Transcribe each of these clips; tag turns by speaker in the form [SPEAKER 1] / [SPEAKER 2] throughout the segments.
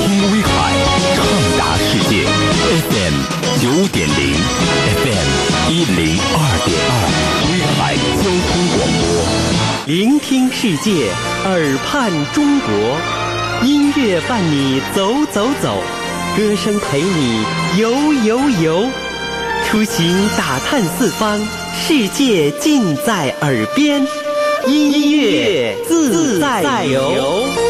[SPEAKER 1] 听威海，畅达世界，FM 九点零，FM 一零二点二，威海交通广播，
[SPEAKER 2] 聆听世界，耳畔中国，音乐伴你走走走，歌声陪你游游游，出行打探四方，世界尽在耳边，音乐自在游。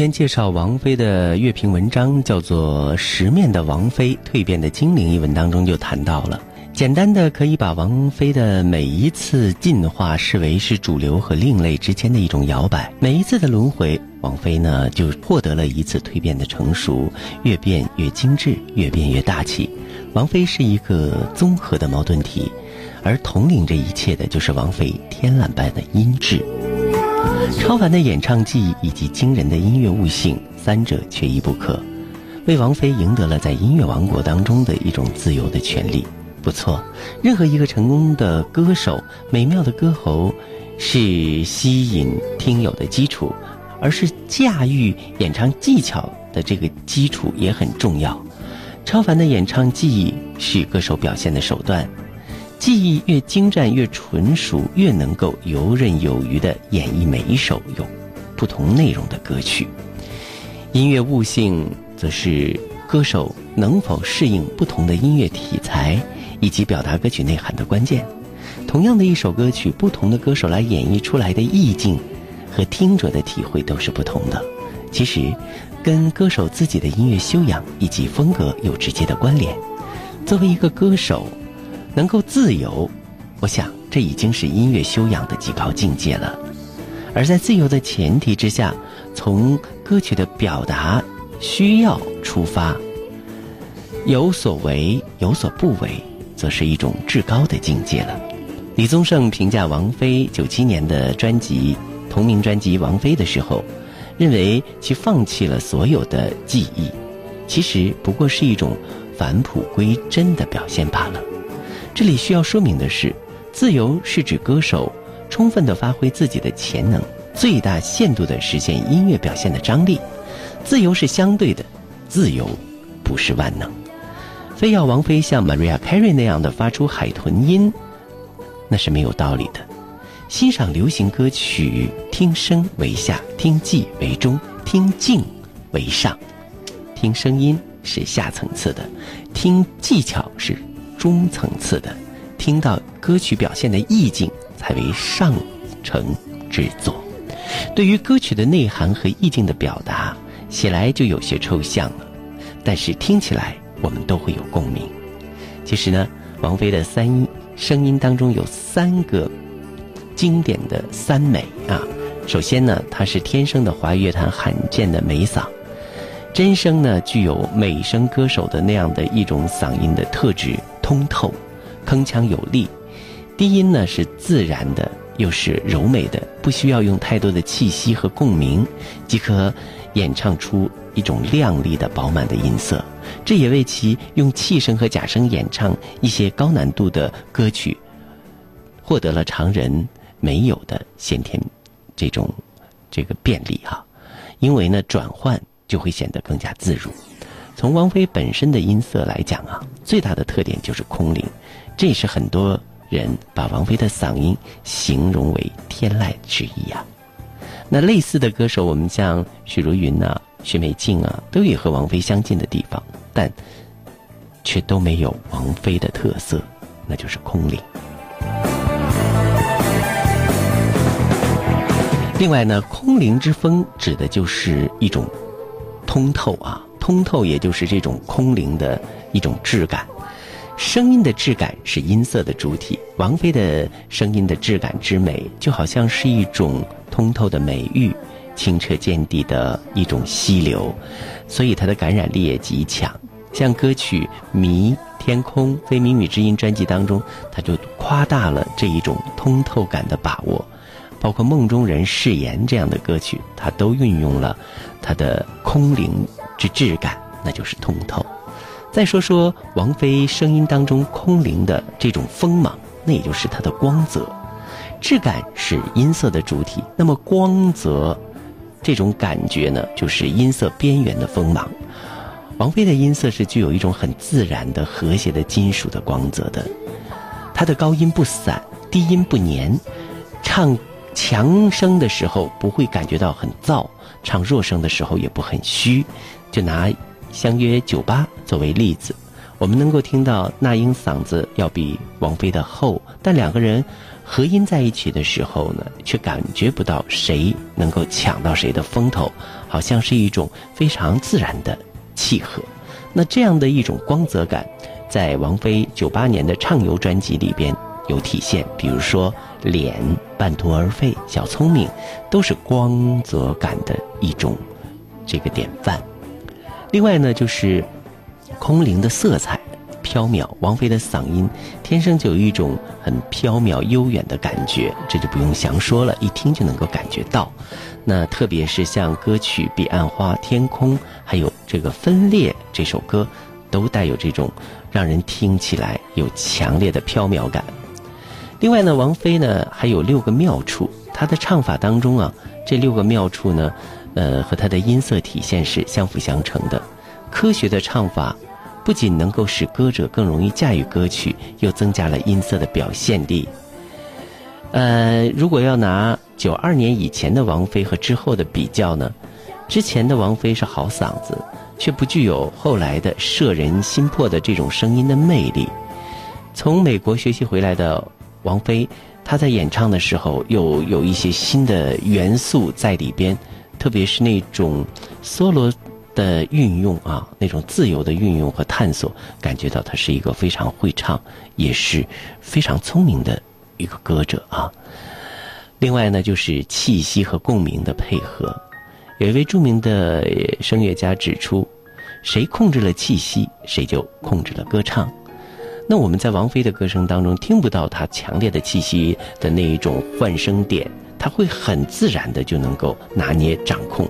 [SPEAKER 3] 篇介绍王菲的乐评文章，叫做《十面的王菲蜕变的精灵》一文当中就谈到了，简单的可以把王菲的每一次进化视为是主流和另类之间的一种摇摆，每一次的轮回，王菲呢就获得了一次蜕变的成熟，越变越精致，越变越大气。王菲是一个综合的矛盾体，而统领这一切的就是王菲天籁般的音质。超凡的演唱技艺以及惊人的音乐悟性，三者缺一不可，为王菲赢得了在音乐王国当中的一种自由的权利。不错，任何一个成功的歌手，美妙的歌喉是吸引听友的基础，而是驾驭演唱技巧的这个基础也很重要。超凡的演唱技艺是歌手表现的手段。技艺越精湛越纯熟，越能够游刃有余地演绎每一首有不同内容的歌曲。音乐悟性则是歌手能否适应不同的音乐题材以及表达歌曲内涵的关键。同样的一首歌曲，不同的歌手来演绎出来的意境和听者的体会都是不同的。其实，跟歌手自己的音乐修养以及风格有直接的关联。作为一个歌手。能够自由，我想这已经是音乐修养的极高境界了。而在自由的前提之下，从歌曲的表达需要出发，有所为有所不为，则是一种至高的境界了。李宗盛评价王菲九七年的专辑同名专辑《王菲》的时候，认为其放弃了所有的技艺，其实不过是一种返璞归真的表现罢了。这里需要说明的是，自由是指歌手充分的发挥自己的潜能，最大限度地实现音乐表现的张力。自由是相对的，自由不是万能。非要王菲像 Maria Carey 那样的发出海豚音，那是没有道理的。欣赏流行歌曲，听声为下，听技为中，听静为上。听声音是下层次的，听技巧是。中层次的，听到歌曲表现的意境才为上乘之作。对于歌曲的内涵和意境的表达，写来就有些抽象了，但是听起来我们都会有共鸣。其实呢，王菲的三音声音当中有三个经典的三美啊。首先呢，她是天生的华语乐坛罕见的美嗓，真声呢具有美声歌手的那样的一种嗓音的特质。通透，铿锵有力，低音呢是自然的，又是柔美的，不需要用太多的气息和共鸣，即可演唱出一种亮丽的饱满的音色。这也为其用气声和假声演唱一些高难度的歌曲，获得了常人没有的先天这种这个便利哈。因为呢，转换就会显得更加自如。从王菲本身的音色来讲啊，最大的特点就是空灵，这也是很多人把王菲的嗓音形容为天籁之一啊。那类似的歌手，我们像许茹芸呐、许美静啊，都有和王菲相近的地方，但却都没有王菲的特色，那就是空灵。另外呢，空灵之风指的就是一种通透啊。通透，也就是这种空灵的一种质感。声音的质感是音色的主体。王菲的声音的质感之美，就好像是一种通透的美玉，清澈见底的一种溪流，所以它的感染力也极强。像歌曲《迷天空》《非靡女之音》专辑当中，他就夸大了这一种通透感的把握。包括《梦中人》《誓言》这样的歌曲，它都运用了它的空灵。之质感，那就是通透。再说说王菲声音当中空灵的这种锋芒，那也就是她的光泽。质感是音色的主体，那么光泽这种感觉呢，就是音色边缘的锋芒。王菲的音色是具有一种很自然的、和谐的金属的光泽的。她的高音不散，低音不粘，唱强声的时候不会感觉到很燥，唱弱声的时候也不很虚。就拿《相约九八》作为例子，我们能够听到那英嗓子要比王菲的厚，但两个人。合音在一起的时候呢，却感觉不到谁能够抢到谁的风头，好像是一种非常自然的契合。那这样的一种光泽感，在王菲九八年的畅游专辑里边有体现。比如说《脸》《半途而废》《小聪明》，都是光泽感的一种这个典范。另外呢，就是空灵的色彩。飘渺，王菲的嗓音天生就有一种很飘渺悠远的感觉，这就不用详说了，一听就能够感觉到。那特别是像歌曲《彼岸花》《天空》，还有这个《分裂》这首歌，都带有这种让人听起来有强烈的飘渺感。另外呢，王菲呢还有六个妙处，她的唱法当中啊，这六个妙处呢，呃，和她的音色体现是相辅相成的，科学的唱法。不仅能够使歌者更容易驾驭歌曲，又增加了音色的表现力。呃，如果要拿九二年以前的王菲和之后的比较呢，之前的王菲是好嗓子，却不具有后来的摄人心魄的这种声音的魅力。从美国学习回来的王菲，她在演唱的时候又有一些新的元素在里边，特别是那种梭罗。的运用啊，那种自由的运用和探索，感觉到她是一个非常会唱，也是非常聪明的一个歌者啊。另外呢，就是气息和共鸣的配合。有一位著名的声乐家指出，谁控制了气息，谁就控制了歌唱。那我们在王菲的歌声当中听不到她强烈的气息的那一种换声点。她会很自然的就能够拿捏掌控，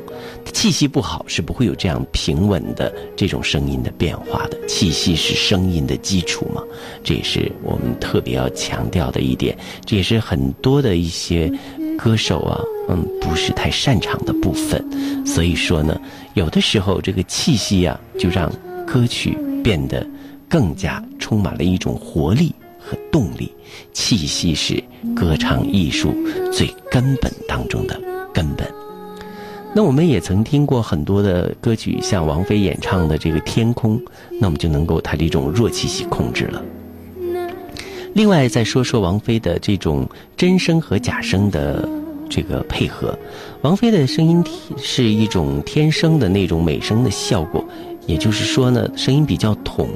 [SPEAKER 3] 气息不好是不会有这样平稳的这种声音的变化的。气息是声音的基础嘛，这也是我们特别要强调的一点，这也是很多的一些歌手啊，嗯，不是太擅长的部分。所以说呢，有的时候这个气息啊，就让歌曲变得更加充满了一种活力。和动力，气息是歌唱艺术最根本当中的根本。那我们也曾听过很多的歌曲，像王菲演唱的这个《天空》，那我们就能够它的一种弱气息控制了。另外再说说王菲的这种真声和假声的这个配合，王菲的声音是一种天生的那种美声的效果，也就是说呢，声音比较筒。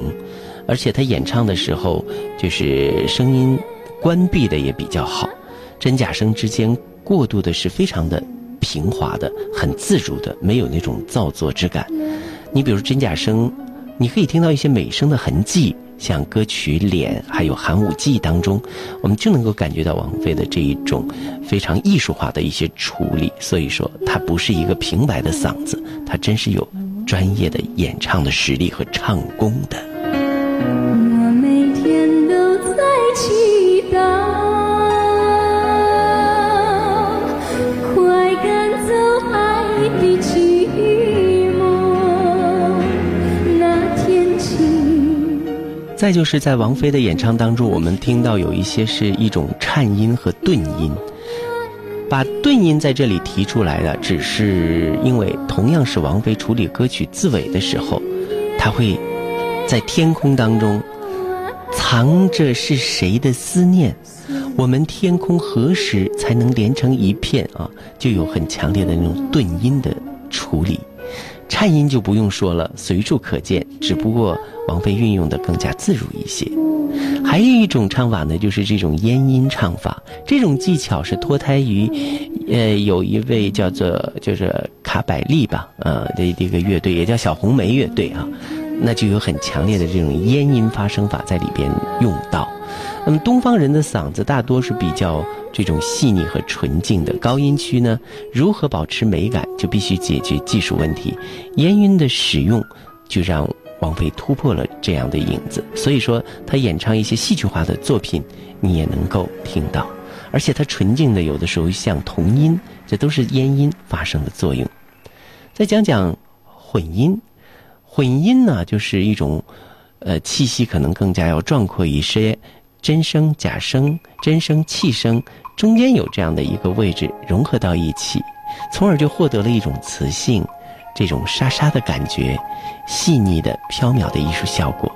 [SPEAKER 3] 而且他演唱的时候，就是声音关闭的也比较好，真假声之间过渡的是非常的平滑的，很自如的，没有那种造作之感。你比如真假声，你可以听到一些美声的痕迹，像歌曲《脸》还有《寒武纪》当中，我们就能够感觉到王菲的这一种非常艺术化的一些处理。所以说，她不是一个平白的嗓子，她真是有专业的演唱的实力和唱功的。再就是在王菲的演唱当中，我们听到有一些是一种颤音和顿音。把顿音在这里提出来的，只是因为同样是王菲处理歌曲字尾的时候，她会。在天空当中，藏着是谁的思念？我们天空何时才能连成一片啊？就有很强烈的那种顿音的处理，颤音就不用说了，随处可见。只不过王菲运用的更加自如一些。还有一种唱法呢，就是这种咽音唱法。这种技巧是脱胎于，呃，有一位叫做就是卡百利吧，呃的一个乐队，也叫小红梅乐队啊。那就有很强烈的这种咽音发声法在里边用到。那么东方人的嗓子大多是比较这种细腻和纯净的，高音区呢，如何保持美感，就必须解决技术问题。烟音的使用，就让王菲突破了这样的影子。所以说，她演唱一些戏剧化的作品，你也能够听到，而且她纯净的，有的时候像童音，这都是烟音发生的作用。再讲讲混音，混音呢，就是一种，呃，气息可能更加要壮阔一些，真声、假声、真声、气声，中间有这样的一个位置融合到一起，从而就获得了一种磁性，这种沙沙的感觉，细腻的、飘渺的艺术效果。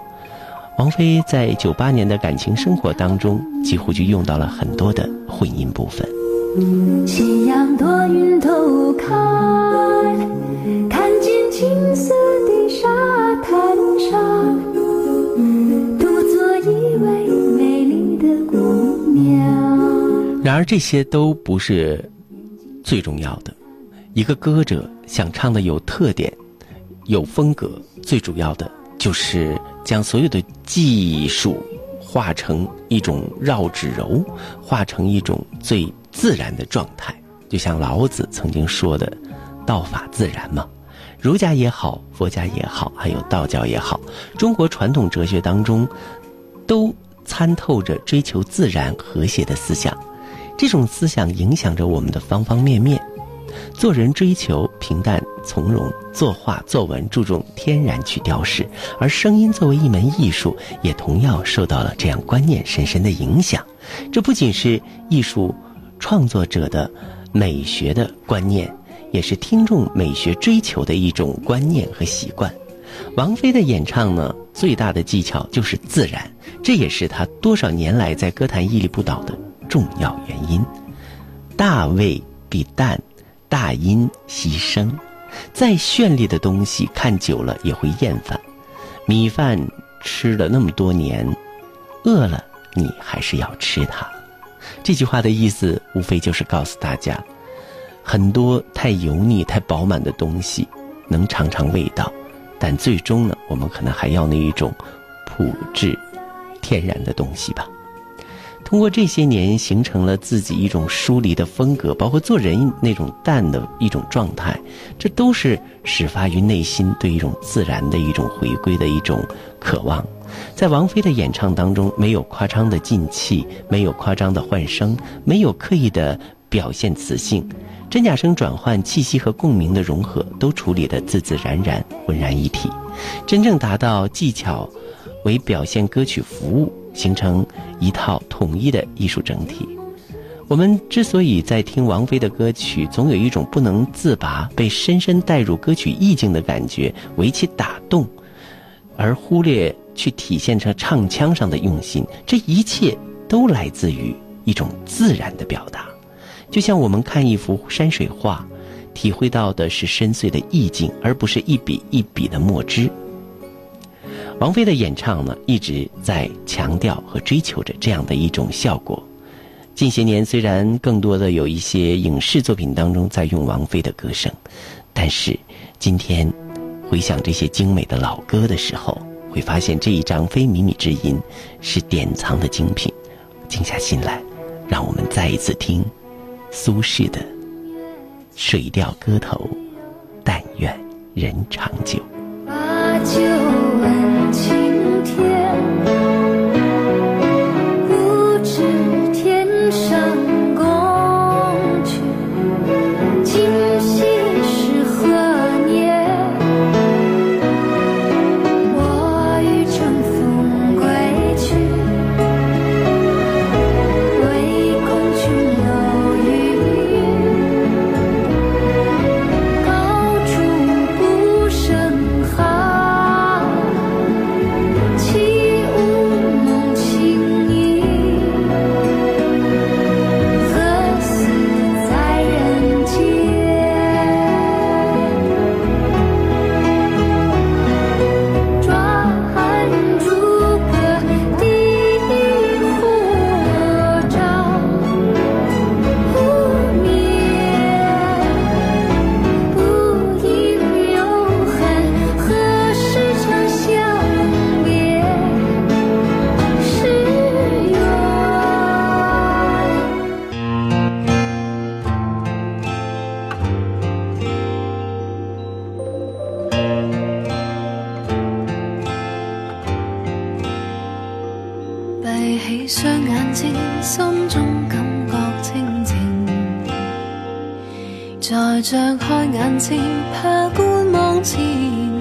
[SPEAKER 3] 王菲在九八年的感情生活当中，几乎就用到了很多的混音部分。
[SPEAKER 4] 夕阳多云都开，看见金色
[SPEAKER 3] 然而这些都不是最重要的。一个歌者想唱的有特点、有风格，最主要的就是将所有的技术化成一种绕指柔，化成一种最。自然的状态，就像老子曾经说的“道法自然”嘛。儒家也好，佛家也好，还有道教也好，中国传统哲学当中，都参透着追求自然和谐的思想。这种思想影响着我们的方方面面。做人追求平淡从容，作画作文注重天然去雕饰，而声音作为一门艺术，也同样受到了这样观念深深的影响。这不仅是艺术。创作者的美学的观念，也是听众美学追求的一种观念和习惯。王菲的演唱呢，最大的技巧就是自然，这也是她多少年来在歌坛屹立不倒的重要原因。大味必淡，大音希声。再绚丽的东西看久了也会厌烦。米饭吃了那么多年，饿了你还是要吃它。这句话的意思，无非就是告诉大家，很多太油腻、太饱满的东西，能尝尝味道，但最终呢，我们可能还要那一种朴质、天然的东西吧。通过这些年，形成了自己一种疏离的风格，包括做人那种淡的一种状态，这都是始发于内心对一种自然的一种回归的一种渴望。在王菲的演唱当中，没有夸张的进气，没有夸张的换声，没有刻意的表现磁性，真假声转换、气息和共鸣的融合，都处理得自自然然、浑然一体，真正达到技巧为表现歌曲服务，形成一套统一的艺术整体。我们之所以在听王菲的歌曲，总有一种不能自拔、被深深带入歌曲意境的感觉，为其打动，而忽略。去体现成唱腔上的用心，这一切都来自于一种自然的表达，就像我们看一幅山水画，体会到的是深邃的意境，而不是一笔一笔的墨汁。王菲的演唱呢，一直在强调和追求着这样的一种效果。近些年，虽然更多的有一些影视作品当中在用王菲的歌声，但是今天回想这些精美的老歌的时候。会发现这一张非靡靡之音是典藏的精品，静下心来，让我们再一次听苏轼的《水调歌头》，但愿人长久。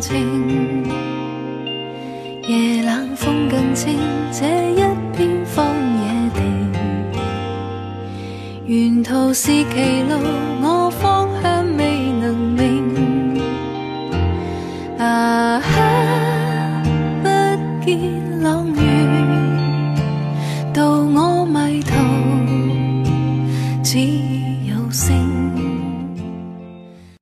[SPEAKER 4] 清。夜冷风更清，这一片荒野地，沿途是歧路，我方向未能明。啊哈，不见。